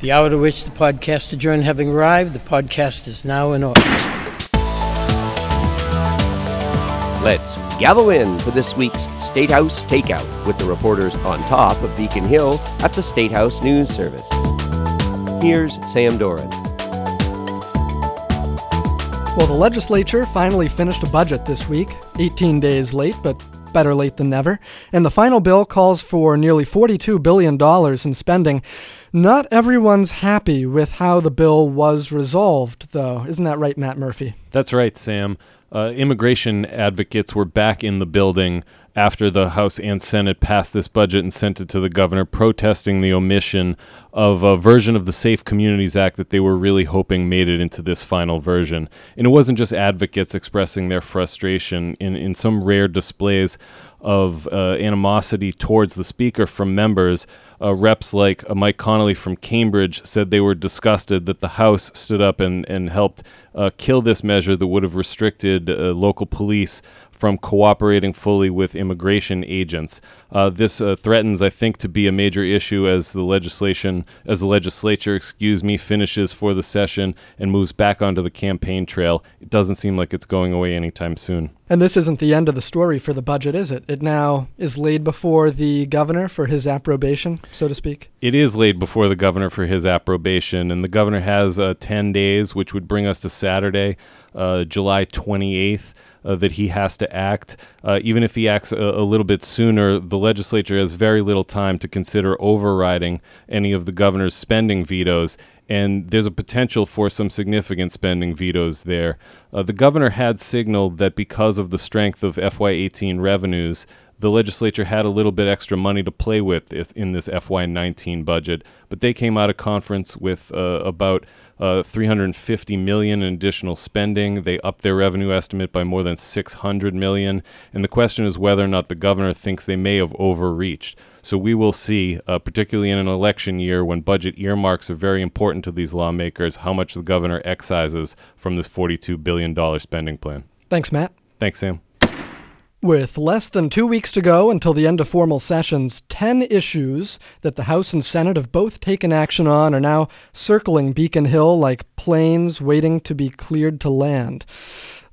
The hour to which the podcast adjourned having arrived, the podcast is now in order. Let's gather in for this week's State House Takeout with the reporters on top of Beacon Hill at the State House News Service. Here's Sam Doran. Well, the legislature finally finished a budget this week, 18 days late, but better late than never. And the final bill calls for nearly $42 billion in spending. Not everyone's happy with how the bill was resolved, though. Isn't that right, Matt Murphy? That's right, Sam. Uh, immigration advocates were back in the building after the House and Senate passed this budget and sent it to the governor, protesting the omission of a version of the Safe Communities Act that they were really hoping made it into this final version. And it wasn't just advocates expressing their frustration in, in some rare displays of uh, animosity towards the speaker from members. Uh, reps like uh, Mike Connolly from Cambridge said they were disgusted that the House stood up and, and helped uh, kill this measure that would have restricted uh, local police from cooperating fully with immigration agents. Uh, this uh, threatens, I think, to be a major issue as the legislation, as the legislature, excuse me, finishes for the session and moves back onto the campaign trail. It doesn't seem like it's going away anytime soon. And this isn't the end of the story for the budget, is it? It now is laid before the governor for his approbation, so to speak. It is laid before the governor for his approbation, and the governor has uh, 10 days, which would bring us to Saturday, uh, July 28th uh, that he has to act. Uh, even if he acts a, a, little bit sooner, the legislature has very little time to consider overriding any of the governor's spending vetoes. And there's a potential for some significant spending vetoes there. Uh, the governor had signaled that because of the strength of FY18 revenues, the legislature had a little bit extra money to play with in this FY19 budget, but they came out of conference with uh, about uh, 350 million in additional spending. They upped their revenue estimate by more than 600 million, and the question is whether or not the governor thinks they may have overreached. So we will see, uh, particularly in an election year when budget earmarks are very important to these lawmakers, how much the governor excises from this $42 billion spending plan. Thanks, Matt. Thanks, Sam. With less than two weeks to go until the end of formal sessions, 10 issues that the House and Senate have both taken action on are now circling Beacon Hill like planes waiting to be cleared to land.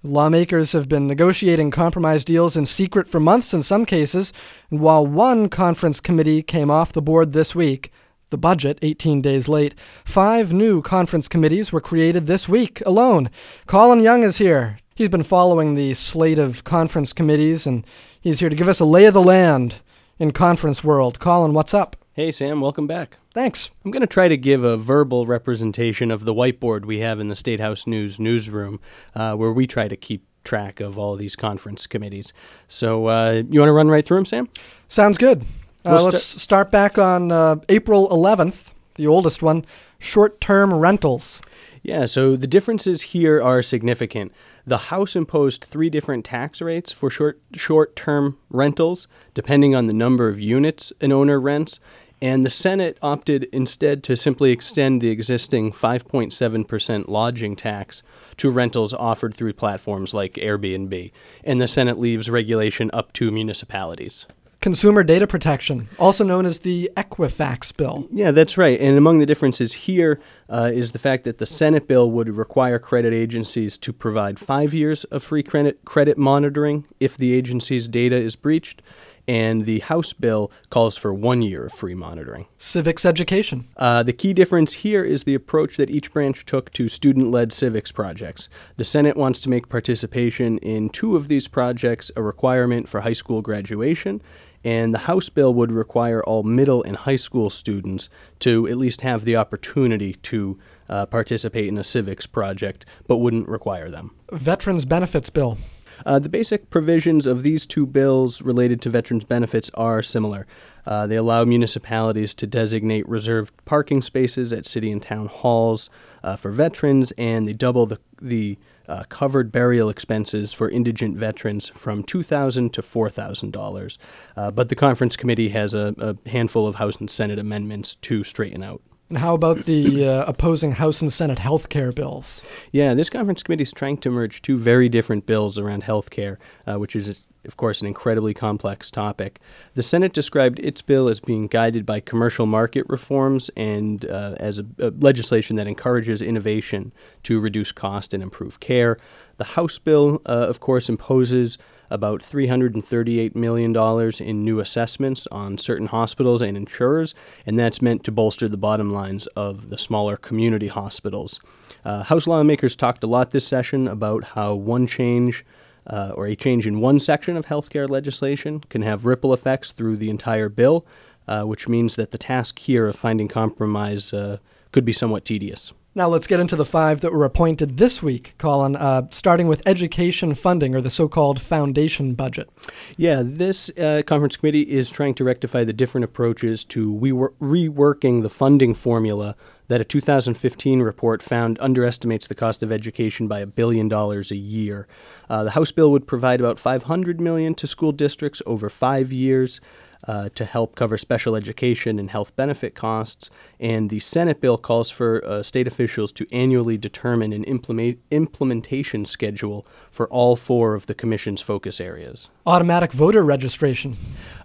Lawmakers have been negotiating compromise deals in secret for months in some cases, and while one conference committee came off the board this week, the budget 18 days late, five new conference committees were created this week alone. Colin Young is here He's been following the slate of conference committees, and he's here to give us a lay of the land in conference world. Colin, what's up? Hey, Sam, welcome back. Thanks. I'm going to try to give a verbal representation of the whiteboard we have in the State House News newsroom, uh, where we try to keep track of all of these conference committees. So, uh, you want to run right through them, Sam? Sounds good. Uh, we'll let's st- start back on uh, April 11th, the oldest one short term rentals. Yeah, so the differences here are significant. The House imposed three different tax rates for short short term rentals, depending on the number of units an owner rents, and the Senate opted instead to simply extend the existing 5.7% lodging tax to rentals offered through platforms like Airbnb. And the Senate leaves regulation up to municipalities. Consumer data protection, also known as the Equifax bill. Yeah, that's right. And among the differences here uh, is the fact that the Senate bill would require credit agencies to provide five years of free credit, credit monitoring if the agency's data is breached, and the House bill calls for one year of free monitoring. Civics education. Uh, the key difference here is the approach that each branch took to student led civics projects. The Senate wants to make participation in two of these projects a requirement for high school graduation, and the House bill would require all middle and high school students to at least have the opportunity to uh, participate in a civics project, but wouldn't require them. Veterans Benefits Bill. Uh, the basic provisions of these two bills related to veterans benefits are similar. Uh, they allow municipalities to designate reserved parking spaces at city and town halls uh, for veterans, and they double the, the uh, covered burial expenses for indigent veterans from 2,000 to $4,000. Uh, but the conference committee has a, a handful of House and Senate amendments to straighten out. And how about the uh, opposing House and Senate health care bills? Yeah, this conference committee is trying to merge two very different bills around health care, uh, which is of course, an incredibly complex topic. The Senate described its bill as being guided by commercial market reforms and uh, as a, a legislation that encourages innovation to reduce cost and improve care. The House bill, uh, of course, imposes about $338 million in new assessments on certain hospitals and insurers, and that's meant to bolster the bottom lines of the smaller community hospitals. Uh, House lawmakers talked a lot this session about how one change uh, or a change in one section of healthcare legislation can have ripple effects through the entire bill, uh, which means that the task here of finding compromise uh, could be somewhat tedious. Now let's get into the five that were appointed this week, Colin, uh, starting with education funding or the so called foundation budget. Yeah, this uh, conference committee is trying to rectify the different approaches to reworking the funding formula that a 2015 report found underestimates the cost of education by a billion dollars a year. Uh, the House bill would provide about 500 million to school districts over five years uh, to help cover special education and health benefit costs. And the Senate bill calls for uh, state officials to annually determine an implement- implementation schedule for all four of the Commission's focus areas. Automatic voter registration.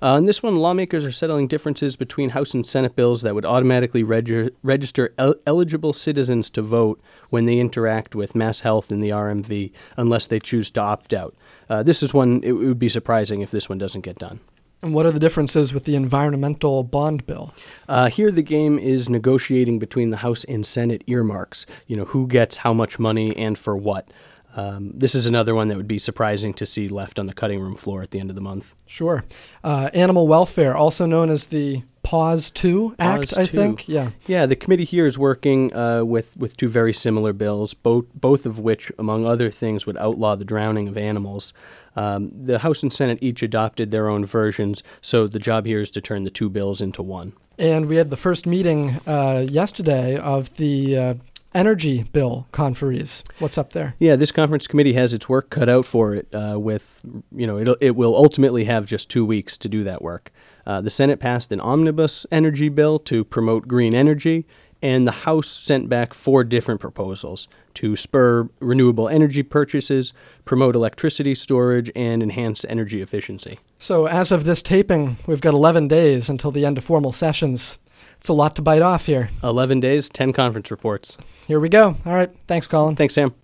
Uh, on this one, lawmakers are settling differences between House and Senate bills that would automatically reg- register el- eligible citizens to vote when they interact with Mass Health and the RMV, unless they choose to opt out. Uh, this is one, it would be surprising if this one doesn't get done. And what are the differences with the environmental bond bill? Uh, here, the game is negotiating between the House and Senate earmarks. You know, who gets how much money and for what. Um, this is another one that would be surprising to see left on the cutting room floor at the end of the month. Sure. Uh, animal welfare, also known as the Paws 2 Act, Pause I two. think. Yeah. Yeah, the committee here is working uh, with with two very similar bills, both both of which, among other things, would outlaw the drowning of animals. Um, the House and Senate each adopted their own versions, so the job here is to turn the two bills into one. And we had the first meeting uh, yesterday of the uh, energy bill conferees. What's up there? Yeah, this conference committee has its work cut out for it. Uh, with you know, it it will ultimately have just two weeks to do that work. Uh, the Senate passed an omnibus energy bill to promote green energy, and the House sent back four different proposals to spur renewable energy purchases, promote electricity storage, and enhance energy efficiency. So, as of this taping, we've got 11 days until the end of formal sessions. It's a lot to bite off here. 11 days, 10 conference reports. Here we go. All right. Thanks, Colin. Thanks, Sam.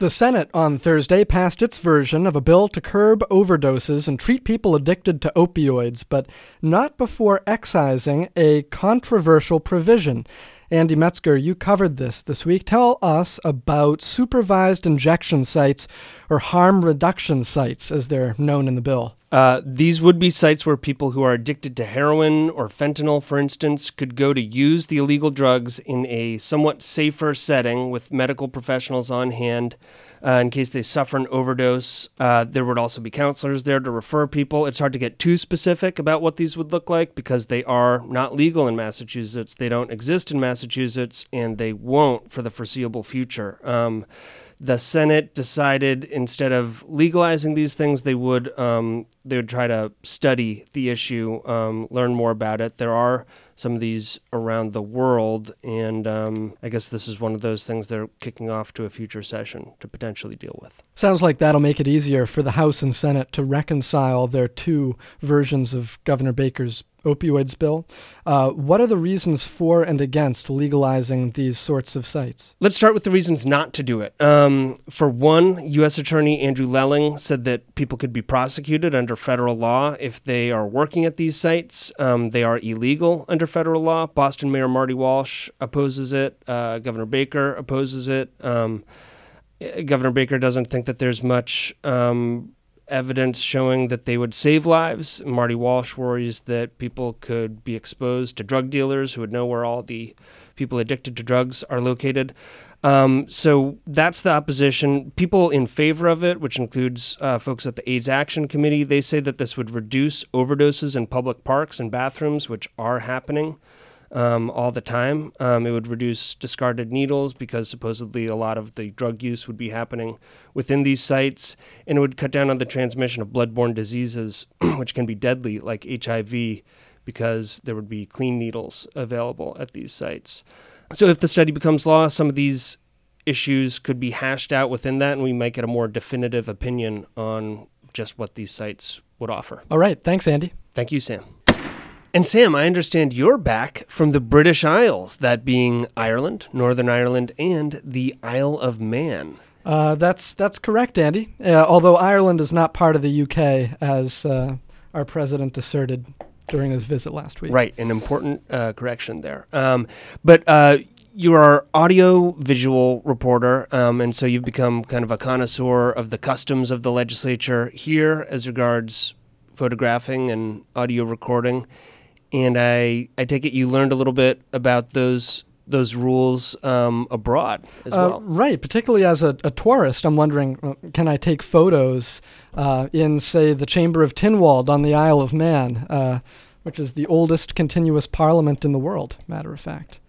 The Senate on Thursday passed its version of a bill to curb overdoses and treat people addicted to opioids, but not before excising a controversial provision. Andy Metzger, you covered this this week. Tell us about supervised injection sites or harm reduction sites, as they're known in the bill. Uh, these would be sites where people who are addicted to heroin or fentanyl, for instance, could go to use the illegal drugs in a somewhat safer setting with medical professionals on hand uh, in case they suffer an overdose. Uh, there would also be counselors there to refer people. It's hard to get too specific about what these would look like because they are not legal in Massachusetts. They don't exist in Massachusetts, and they won't for the foreseeable future. Um, the Senate decided instead of legalizing these things, they would um, they would try to study the issue, um, learn more about it. There are some of these around the world, and um, I guess this is one of those things they're kicking off to a future session to potentially deal with. Sounds like that'll make it easier for the House and Senate to reconcile their two versions of Governor Baker's opioids bill. Uh, what are the reasons for and against legalizing these sorts of sites? Let's start with the reasons not to do it. Um, for one, U.S. Attorney Andrew Lelling said that people could be prosecuted under federal law if they are working at these sites. Um, they are illegal under federal law. Boston Mayor Marty Walsh opposes it. Uh, Governor Baker opposes it. Um, Governor Baker doesn't think that there's much um, evidence showing that they would save lives. Marty Walsh worries that people could be exposed to drug dealers who would know where all the people addicted to drugs are located. Um, so that's the opposition. People in favor of it, which includes uh, folks at the AIDS Action Committee, they say that this would reduce overdoses in public parks and bathrooms, which are happening um, all the time. Um, it would reduce discarded needles because supposedly a lot of the drug use would be happening within these sites, and it would cut down on the transmission of bloodborne diseases, which can be deadly, like HIV, because there would be clean needles available at these sites. So, if the study becomes law, some of these issues could be hashed out within that, and we might get a more definitive opinion on just what these sites would offer. All right. Thanks, Andy. Thank you, Sam. And Sam, I understand you're back from the British Isles, that being Ireland, Northern Ireland, and the Isle of Man. Uh, that's that's correct, Andy. Uh, although Ireland is not part of the UK, as uh, our president asserted during his visit last week. Right, an important uh, correction there. Um, but uh, you are audio visual reporter, um, and so you've become kind of a connoisseur of the customs of the legislature here as regards photographing and audio recording. And I, I take it you learned a little bit about those those rules um, abroad as Uh, well. right, particularly as a, a tourist, I'm wondering, uh, can I take photos uh, in, say, the Chamber of Tynwald on the Isle of Man, uh, which is the oldest continuous parliament in the world, matter of fact.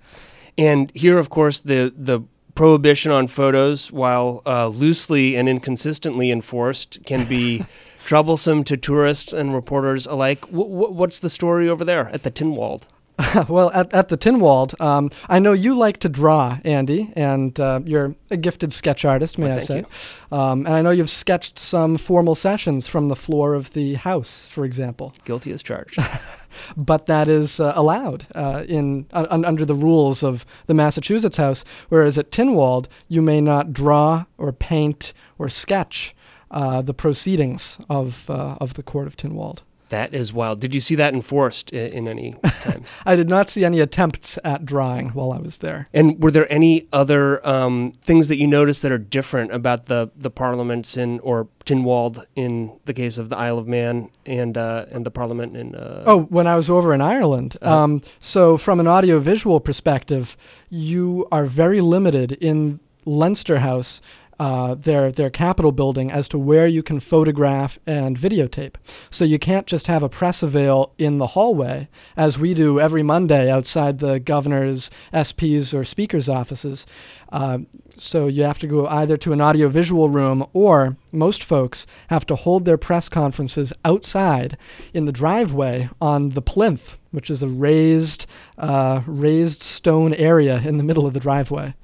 And here, of course, the the prohibition on photos, while uh, loosely and inconsistently enforced, can be troublesome to tourists and reporters alike. W- w- what's the story over there at the Tynwald? well, at, at the Tynwald, um, I know you like to draw, Andy, and uh, you're a gifted sketch artist, may Well, I say. Um, and I know you've sketched some formal sessions from the floor of the House, for example. Guilty as charged. but that is uh, allowed uh, in uh, un- under the rules of the Massachusetts House. Whereas at Tynwald, you may not draw or paint or sketch uh, the proceedings of uh, of the court of Tynwald. that is wild. Did you see that enforced in, in any times? I did not see any attempts at drawing while I was there. And were there any other um, things that you noticed that are different about the, the parliaments in or Tynwald in the case of the Isle of Man and uh, and the parliament in? Uh, Oh, when I was over in Ireland. Uh-huh. Um, so, from an audiovisual perspective, you are very limited in Leinster House, uh, their their Capitol building, as to where you can photograph and videotape. So you can't just have a press avail in the hallway, as we do every Monday outside the governor's, SP's, or speaker's offices. Uh, so you have to go either to an audiovisual room, or most folks have to hold their press conferences outside in the driveway on the plinth, which is a raised uh, raised stone area in the middle of the driveway.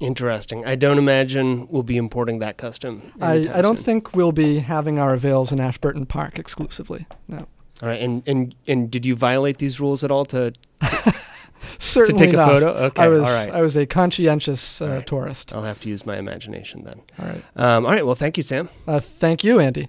Interesting. I don't imagine we'll be importing that custom. I, I don't soon. think we'll be having our avails in Ashburton Park exclusively. No, All right, and and and did you violate these rules at all to certainly to take a not. photo? Okay, I was all right. I was a conscientious uh, right. tourist. I'll have to use my imagination then. All right. Um, all right. Well, thank you, Sam. Uh, thank you, Andy.